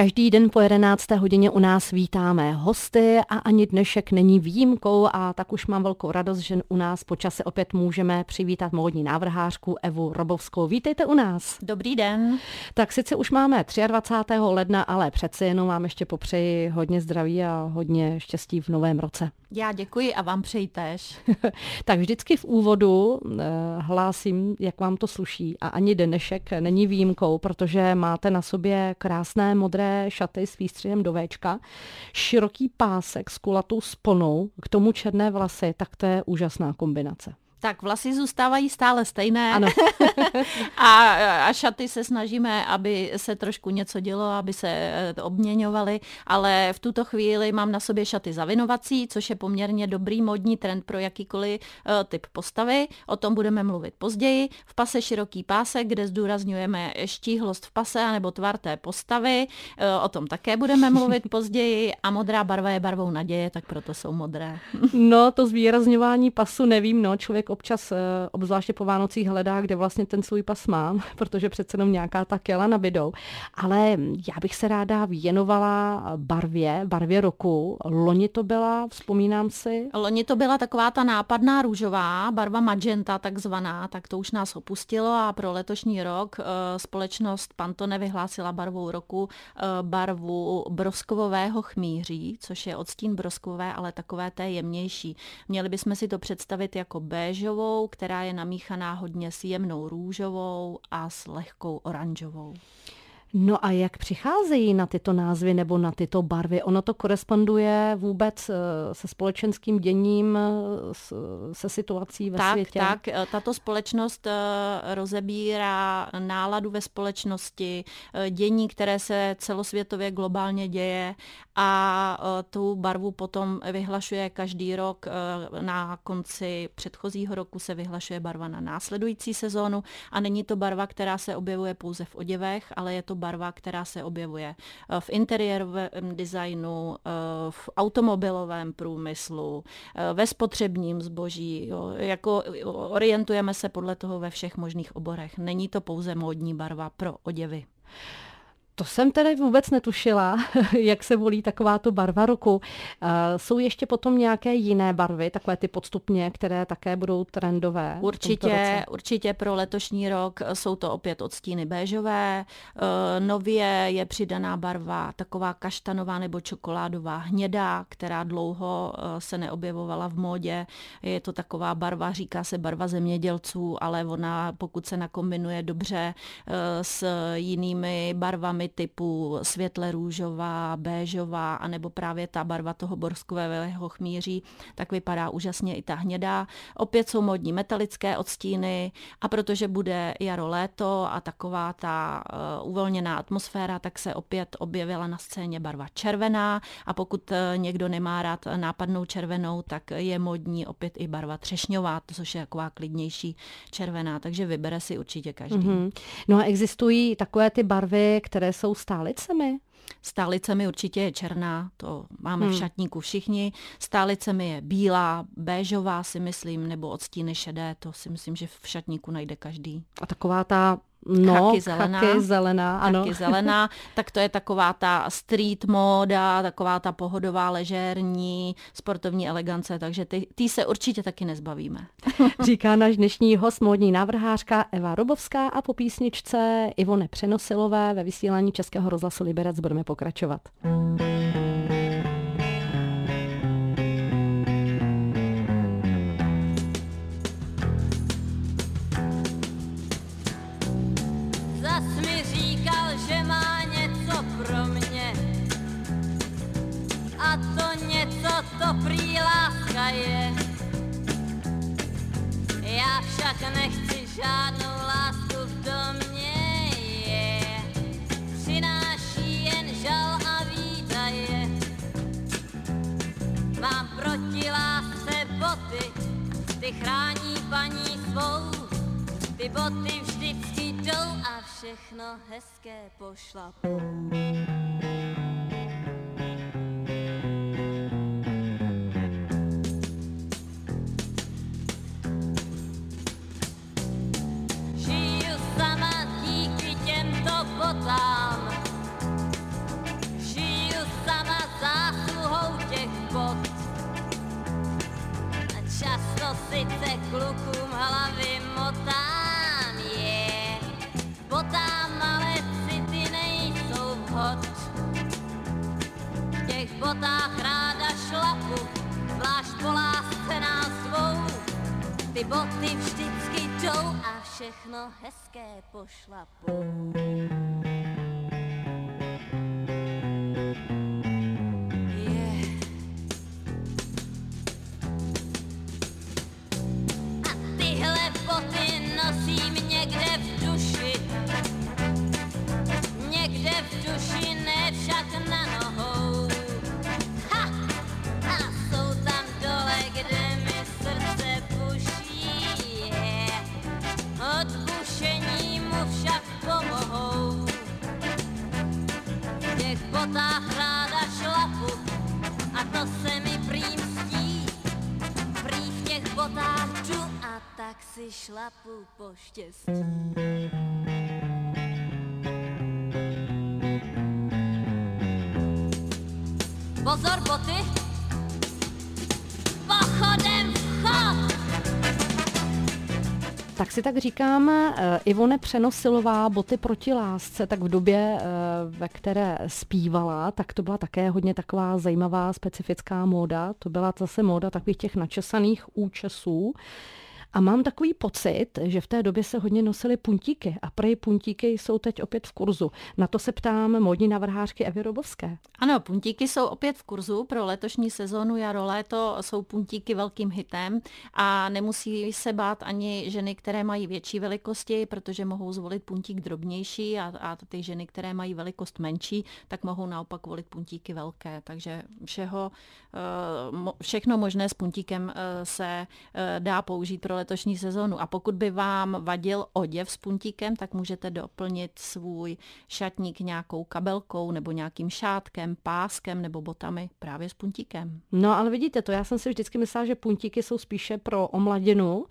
Každý den po 11. hodině u nás vítáme hosty a ani dnešek není výjimkou a tak už mám velkou radost, že u nás po čase opět můžeme přivítat módní návrhářku Evu Robovskou. Vítejte u nás. Dobrý den. Tak sice už máme 23. ledna, ale přeci jenom vám ještě popřeji hodně zdraví a hodně štěstí v novém roce. Já děkuji a vám přeji tež. tak vždycky v úvodu eh, hlásím, jak vám to sluší a ani dnešek není výjimkou, protože máte na sobě krásné modré šaty s výstřihem do Včka, široký pásek s kulatou sponou, k tomu černé vlasy, tak to je úžasná kombinace. Tak vlasy zůstávají stále stejné ano. a, a šaty se snažíme, aby se trošku něco dělo, aby se eh, obměňovaly, ale v tuto chvíli mám na sobě šaty zavinovací, což je poměrně dobrý modní trend pro jakýkoliv uh, typ postavy. O tom budeme mluvit později. V pase široký pásek, kde zdůrazňujeme štíhlost v pase nebo tvar té postavy. Uh, o tom také budeme mluvit později. A modrá barva je barvou naděje, tak proto jsou modré. no, to zvýrazňování pasu nevím, no, člověk občas, eh, obzvláště po Vánocích, hledá, kde vlastně ten svůj pas mám, protože přece jenom nějaká ta kela nabidou. Ale já bych se ráda věnovala barvě, barvě roku. Loni to byla, vzpomínám si. Loni to byla taková ta nápadná růžová, barva magenta takzvaná, tak to už nás opustilo a pro letošní rok eh, společnost Pantone vyhlásila barvou roku eh, barvu broskovového chmíří, což je odstín broskové, ale takové té jemnější. Měli bychom si to představit jako bež bežovou, která je namíchaná hodně s jemnou růžovou a s lehkou oranžovou. No a jak přicházejí na tyto názvy nebo na tyto barvy? Ono to koresponduje vůbec eh, se společenským děním, eh, se situací ve tak, světě? Tak, eh, tato společnost rozebírá náladu ve společnosti, dění, které se celosvětově globálně děje a tu barvu potom vyhlašuje každý rok. Na konci předchozího roku se vyhlašuje barva na následující sezónu a není to barva, která se objevuje pouze v oděvech, ale je to barva, která se objevuje eh, v interiérovém designu, eh, v automobilovém průmyslu, eh, ve spotřebním zboží. Jo. Jako orientujeme se podle toho ve všech možných oborech. Není to pouze módní barva pro oděvy. To jsem tedy vůbec netušila, jak se volí takováto barva roku. Uh, jsou ještě potom nějaké jiné barvy, takové ty podstupně, které také budou trendové? Určitě, určitě pro letošní rok jsou to opět odstíny béžové. Uh, nově je přidaná barva taková kaštanová nebo čokoládová hnědá, která dlouho uh, se neobjevovala v módě. Je to taková barva, říká se barva zemědělců, ale ona, pokud se nakombinuje dobře s jinými barvami, typu světle růžová, béžová, anebo právě ta barva toho borskového chmíří, tak vypadá úžasně i ta hnědá. Opět jsou modní metalické odstíny a protože bude jaro léto a taková ta uh, uvolněná atmosféra, tak se opět objevila na scéně barva červená a pokud uh, někdo nemá rád nápadnou červenou, tak je modní opět i barva třešňová, což je taková klidnější červená, takže vybere si určitě každý. Mm-hmm. No a existují takové ty barvy, které jsou stálicemi? Stálicemi určitě je černá, to máme hmm. v šatníku všichni. Stálicemi je bílá, béžová si myslím, nebo odstíny šedé, to si myslím, že v šatníku najde každý. A taková ta No, chaky zelená. Chaky zelená, ano. Chaky zelená, tak to je taková ta street móda, taková ta pohodová, ležérní, sportovní elegance, takže ty, ty se určitě taky nezbavíme. Říká náš dnešní host, módní návrhářka Eva Robovská a po písničce Ivone Přenosilové ve vysílání Českého rozhlasu Liberec budeme pokračovat. to Nechci žádnou lásku v domě jen žal a výdaje. Mám proti lásce boty, ty chrání paní svou. Ty boty vždycky jdou a všechno hezké pošlapou. ulice klukům hlavy motám je. Botám ale city nejsou vhod. V těch botách ráda šlapu, zvlášť po lásce nás dvou. Ty boty vždycky jdou a všechno hezké pošlapou. Šlapu po štěstí. Pozor boty, pochodem vchod. Tak si tak říkám, eh, Ivone Přenosilová, boty proti lásce, tak v době, eh, ve které zpívala, tak to byla také hodně taková zajímavá specifická móda. To byla zase móda takových těch načesaných účesů. A mám takový pocit, že v té době se hodně nosily puntíky a prej puntíky jsou teď opět v kurzu. Na to se ptám módní navrhářky Evy Robovské. Ano, puntíky jsou opět v kurzu pro letošní sezónu jaro léto jsou puntíky velkým hitem a nemusí se bát ani ženy, které mají větší velikosti, protože mohou zvolit puntík drobnější a, a ty ženy, které mají velikost menší, tak mohou naopak volit puntíky velké. Takže všeho, eh, všechno možné s puntíkem eh, se eh, dá použít pro letošní sezónu. A pokud by vám vadil oděv s puntíkem, tak můžete doplnit svůj šatník nějakou kabelkou nebo nějakým šátkem, páskem nebo botami právě s puntíkem. No ale vidíte to, já jsem si vždycky myslela, že puntíky jsou spíše pro omladinu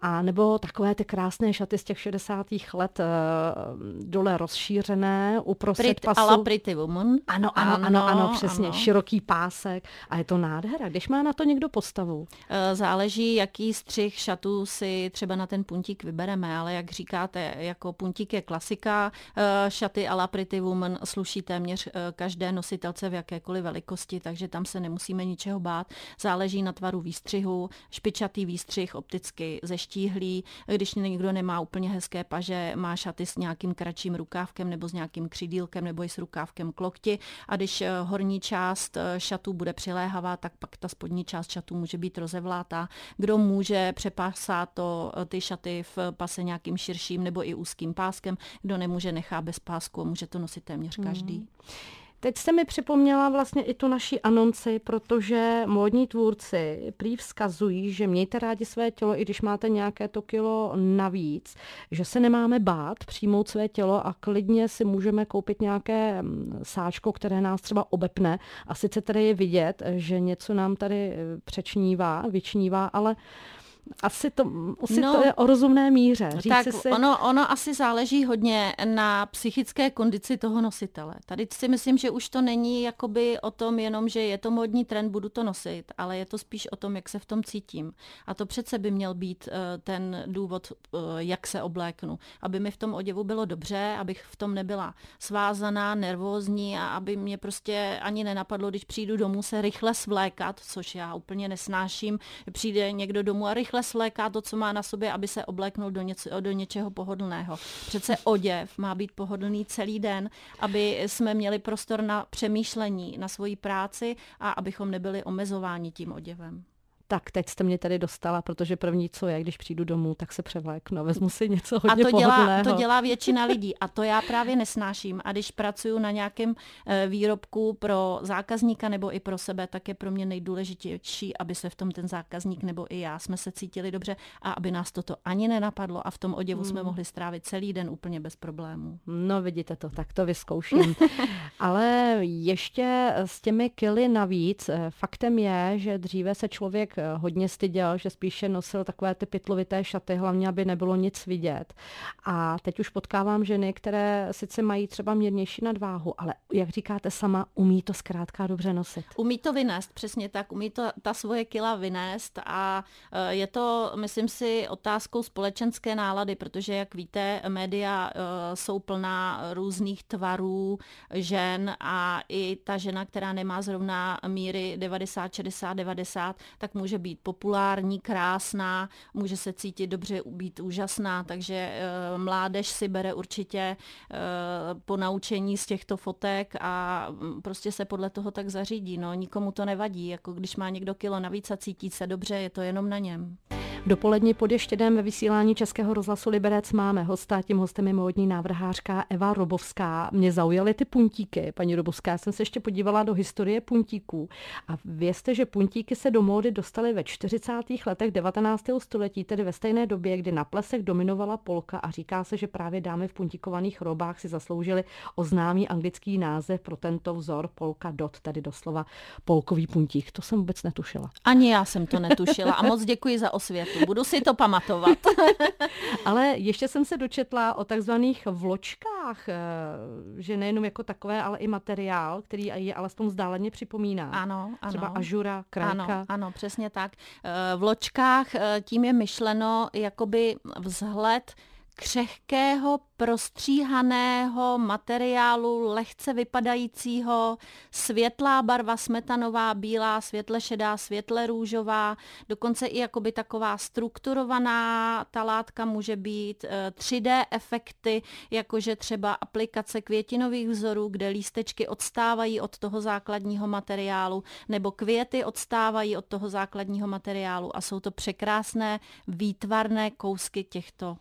a nebo takové ty krásné šaty z těch 60. let uh, dole rozšířené, uprostřed Prit, pasu. A la Pretty Woman. Ano, ano, ano, ano, ano přesně, ano. široký pásek a je to nádhera. Když má na to někdo postavu? Eh, záleží, jaký střih šatů si třeba na ten puntík vybereme, ale jak říkáte, jako puntík je klasika, eh, šaty a la Pretty Woman sluší téměř každé nositelce v jakékoliv velikosti, takže tam se nemusíme ničeho bát. Záleží na tvaru výstřihu, špičatý výstřih opticky ze štíhlý, když někdo nemá úplně hezké paže, má šaty s nějakým kratším rukávkem nebo s nějakým křidílkem nebo i s rukávkem klokti a když eh, horní část eh, šatů bude přiléhavá, tak pak ta spodní část šatů může být rozevlátá. Kdo může přepásat to, eh, ty šaty v pase nějakým širším nebo i úzkým páskem, kdo nemůže, nechá bez pásku a může to nosit téměř každý. Hmm. Teď jste mi připomněla vlastně i tu naši anonci, protože módní tvůrci prý vzkazují, že mějte rádi své tělo, i když máte nějaké to kilo navíc, že se nemáme bát přijmout své tělo a klidně si můžeme koupit nějaké mm, sáčko, které nás třeba obepne. A sice tedy je vidět, že něco nám tady eh, přečnívá, vyčnívá, ale asi to, asi no, to je o rozumné míře. Říci tak si... ono, ono asi záleží hodně na psychické kondici toho nositele. Tady si myslím, že už to není jakoby o tom jenom, že je to modní trend, budu to nosit, ale je to spíš o tom, jak se v tom cítím. A to přece by měl být uh, ten důvod, uh, jak se obléknu. Aby mi v tom oděvu bylo dobře, abych v tom nebyla svázaná, nervózní a aby mě prostě ani nenapadlo, když přijdu domů se rychle svlékat, což já úplně nesnáším. Přijde někdo domů a rychle rychle svléká to, co má na sobě, aby se obléknul do, něco, do něčeho pohodlného. Přece oděv má být pohodlný celý den, aby jsme měli prostor na přemýšlení, na svoji práci a abychom nebyli omezováni tím oděvem tak teď jste mě tady dostala, protože první, co je, když přijdu domů, tak se převléknu, vezmu si něco hodně a to dělá, to dělá většina lidí a to já právě nesnáším. A když pracuji na nějakém eh, výrobku pro zákazníka nebo i pro sebe, tak je pro mě nejdůležitější, aby se v tom ten zákazník nebo i já jsme se cítili dobře a aby nás toto ani nenapadlo a v tom oděvu hmm. jsme mohli strávit celý den úplně bez problémů. No vidíte to, tak to vyzkouším. Ale ještě s těmi kily navíc, eh, faktem je, že dříve se člověk hodně styděl, že spíše nosil takové ty pytlovité šaty, hlavně, aby nebylo nic vidět. A teď už potkávám ženy, které sice mají třeba mírnější nadváhu, ale jak říkáte sama, umí to zkrátka dobře nosit. Umí to vynést, přesně tak, umí to ta svoje kila vynést a eh, je to, myslím si, otázkou společenské nálady, protože, jak víte, média eh, jsou plná různých tvarů žen a i ta žena, která nemá zrovna míry 90, 60, 90, tak může být populární, krásná, může se cítit dobře, být úžasná, takže eh, mládež si bere určitě po naučení z těchto fotek a mm, prostě se podle toho tak zařídí. No, nikomu to nevadí, jako když má někdo kilo navíc a cítí se dobře, je to jenom na něm. Dopolední pod ještědem ve vysílání Českého rozhlasu Liberec máme hosta, tím hostem je módní návrhářka Eva Robovská. Mě zaujaly ty puntíky, paní Robovská, já jsem se ještě podívala do historie puntíků a vězte, že puntíky se do módy dostaly ve 40. letech 19. století, tedy ve stejné době, kdy na plesech dominovala polka a říká se, že právě dámy v puntíkovaných robách si zasloužily o známý anglický název pro tento vzor polka dot, tedy doslova polkový puntík. To jsem vůbec netušila. Ani já jsem to netušila a moc děkuji za osvětu to budu si to pamatovat. ale ještě jsem se dočetla o takzvaných vločkách, eh, že nejenom jako takové, ale i materiál, který je alespoň vzdáleně připomíná. Ano, ano. Třeba ažura, krajka. Ano, ano, přesně tak. Eh, v ločkách eh, tím je myšleno jakoby vzhled křehkého, prostříhaného materiálu, lehce vypadajícího, světlá barva, smetanová, bílá, světle šedá, světle růžová, dokonce i jakoby taková strukturovaná ta látka může být, 3D eh, efekty, jakože třeba aplikace květinových vzorů, kde lístečky odstávají od toho základního materiálu, nebo květy odstávají od toho základního materiálu. A jsou to překrásné výtvarné kousky těchto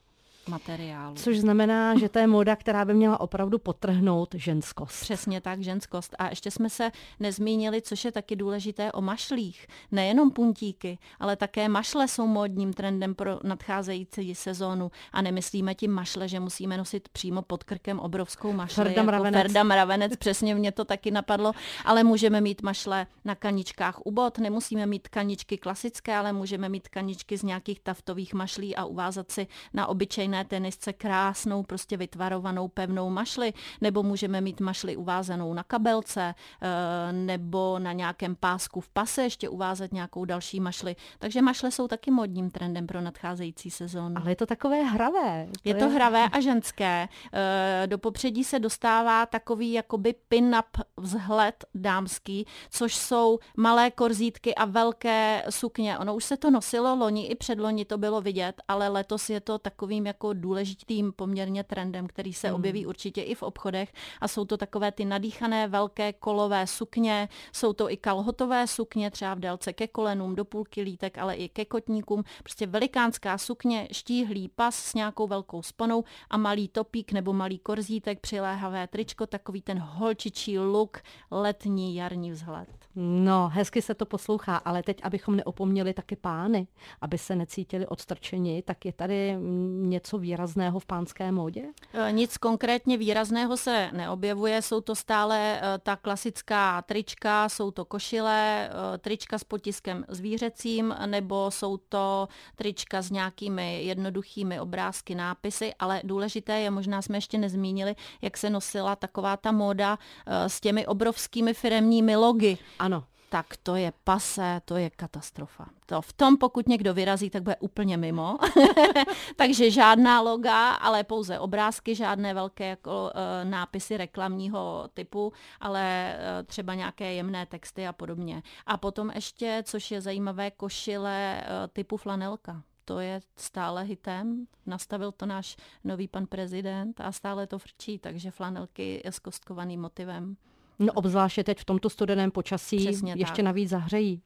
materiálu. Což znamená, že to je móda, která by měla opravdu potrhnout ženskost. Přesně tak, ženskost. A ještě jsme se nezmínili, což je taky důležité o mašlích. Nejenom puntíky, ale také mašle jsou módním trendem pro nadcházející sezónu. A nemyslíme tím mašle, že musíme nosit přímo pod krkem obrovskou mašli. Ferda jako Mravenec. Ferda Mravenec, přesně mě to taky napadlo. Ale můžeme mít mašle na kaničkách u bot, nemusíme mít kaničky klasické, ale můžeme mít kaničky z nějakých taftových mašlí a uvázat si na obyčejné jedné tenisce krásnou, prostě vytvarovanou pevnou mašli, nebo můžeme mít mašli uvázanou na kabelce, eh, nebo na nějakém pásku v pase ještě uvázat nějakou další mašli. Takže mašle jsou taky modním trendem pro nadcházející sezónu. Ale je to takové hravé. To je to je... hravé a ženské. Eh, do popředí se dostává takový jakoby pin-up vzhled dámský, což jsou malé korzítky a velké sukně. Ono už se to nosilo loni i předloni, to bylo vidět, ale letos je to takovým jako jako důležitým poměrně trendem, který se hmm. objeví určitě i v obchodech a jsou to takové ty nadýchané velké kolové sukně, jsou to i kalhotové sukně, třeba v délce ke kolenům, do půlky lítek, ale i ke kotníkům, prostě velikánská sukně, štíhlý pas s nějakou velkou sponou a malý topík nebo malý korzítek, přiléhavé tričko, takový ten holčičí look, letní, jarní vzhled. No, hezky se to poslouchá, ale teď, abychom neopomněli taky pány, aby se necítili odstrčeni, tak je tady něco něco výrazného v pánské módě? E, nic konkrétně výrazného se neobjevuje, jsou to stále e, ta klasická trička, jsou to košile, e, trička s potiskem zvířecím, nebo jsou to trička s nějakými jednoduchými obrázky, nápisy, ale důležité je, možná jsme ještě nezmínili, jak se nosila taková ta móda s těmi obrovskými firemními logy. Ano tak to je pase, to je katastrofa. To v tom, pokud někdo vyrazí, tak bude úplně mimo. Takže žádná loga, ale pouze obrázky, žádné velké jako, e, nápisy reklamního typu, ale e, třeba nějaké jemné texty a podobně. A potom ještě, což je zajímavé, košile e, typu flanelka to je stále hitem. Nastavil to náš nový pan prezident a stále to frčí, takže flanelky s kostkovaným motivem. No obzvláště teď v tomto studeném počasí Přesně ještě tak. navíc zahřejí.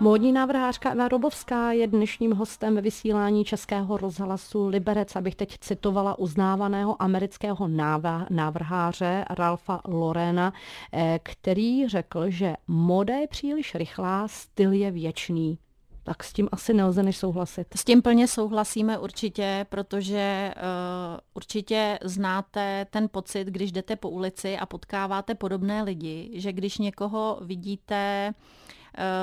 Módní návrhářka Eva Robovská je dnešním hostem ve vysílání Českého rozhlasu Liberec, abych teď citovala uznávaného amerického návrháře Ralfa Lorena, eh, který řekl, že moda je příliš rychlá, styl je věčný tak s tím asi nelze než souhlasit. S tím plně souhlasíme určitě, protože uh, určitě znáte ten pocit, když jdete po ulici a potkáváte podobné lidi, že když někoho vidíte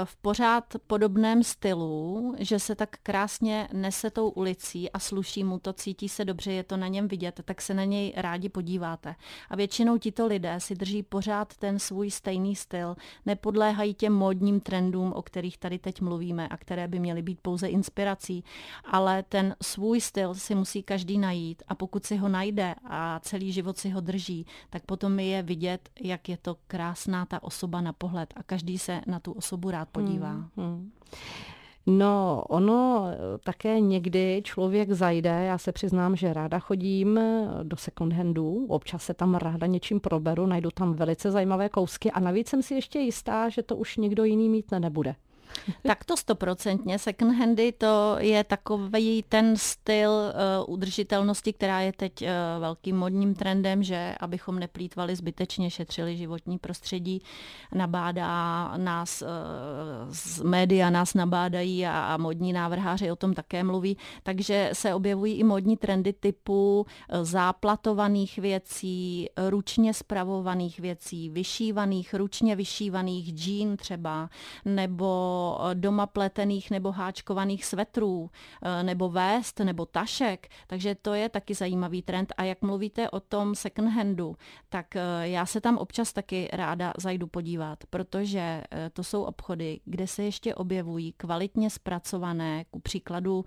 v pořád podobném stylu, že se tak krásně nese tou ulicí a sluší mu to, cítí se dobře, je to na něm vidět, tak se na něj rádi podíváte. A většinou tito lidé si drží pořád ten svůj stejný styl, nepodléhají těm módním trendům, o kterých tady teď mluvíme a které by měly být pouze inspirací, ale ten svůj styl si musí každý najít a pokud si ho najde a celý život si ho drží, tak potom je vidět, jak je to krásná ta osoba na pohled a každý se na tu osobu rád podívá. Hmm, hmm. No, ono také někdy člověk zajde, já se přiznám, že ráda chodím do second handů, občas se tam ráda něčím proberu, najdu tam velice zajímavé kousky a navíc jsem si ještě jistá, že to už nikdo jiný mít nebude. Tak to stoprocentně. Second handy to je takový ten styl uh, udržitelnosti, která je teď uh, velkým modním trendem, že abychom neplýtvali zbytečně, šetřili životní prostředí, nabádá nás, uh, z média nás nabádají a, a modní návrháři o tom také mluví, takže se objevují i modní trendy typu záplatovaných věcí, ručně spravovaných věcí, vyšívaných, ručně vyšívaných džín třeba, nebo doma pletených nebo háčkovaných svetrů, eh, nebo vést, nebo tašek. Takže to je taky zajímavý trend. A jak mluvíte o tom second handu, tak eh, já se tam občas taky ráda zajdu podívat, protože eh, to jsou obchody, kde se ještě objevují kvalitně zpracované, ku příkladu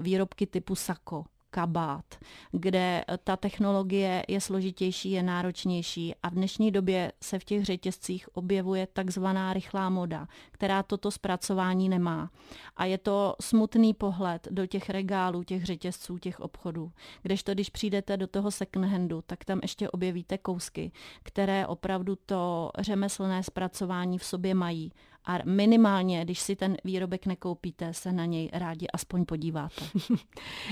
výrobky typu sako kabát, kde ta technologie je složitější, je náročnější a v dnešní době se v těch řetězcích objevuje takzvaná rychlá moda, která toto zpracování nemá. A je to smutný pohled do těch regálů, těch řetězců, těch obchodů. Kdežto, když přijdete do toho second handu, tak tam ještě objevíte kousky, které opravdu to řemeslné zpracování v sobě mají a minimálně, když si ten výrobek nekoupíte, se na něj rádi aspoň podíváte.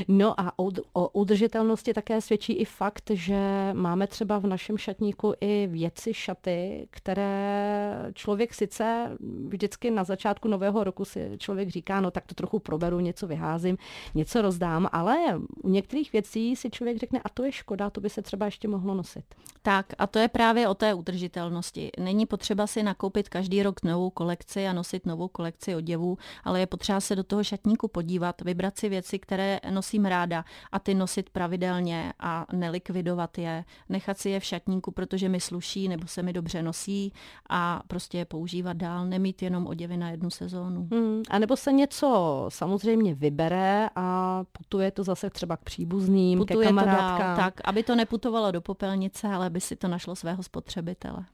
No a o, udržitelnosti také svědčí i fakt, že máme třeba v našem šatníku i věci, šaty, které člověk sice vždycky na začátku nového roku si člověk říká, no tak to trochu proberu, něco vyházím, něco rozdám, ale u některých věcí si člověk řekne, a to je škoda, to by se třeba ještě mohlo nosit. Tak a to je právě o té udržitelnosti. Není potřeba si nakoupit každý rok novou kolekci kolekci a nosit novou kolekci oděvů, ale je potřeba se do toho šatníku podívat, vybrat si věci, které nosím ráda a ty nosit pravidelně a nelikvidovat je, nechat si je v šatníku, protože mi sluší nebo se mi dobře nosí a prostě je používat dál, nemít jenom oděvy na jednu sezónu. Hmm, a nebo se něco samozřejmě vybere a putuje to zase třeba k příbuzným, putuje ke kamarádkám. To dál, tak, aby to neputovalo do popelnice, ale by si to našlo svého spotřebitele.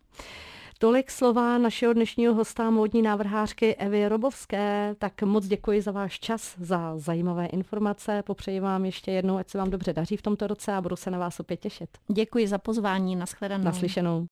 Tolik slova našeho dnešního hosta, módní návrhářky Evy Robovské. Tak moc děkuji za váš čas, za zajímavé informace. Popřeji vám ještě jednou, ať se vám dobře daří v tomto roce a budu se na vás opět těšit. Děkuji za pozvání, nashledanou. Naslyšenou.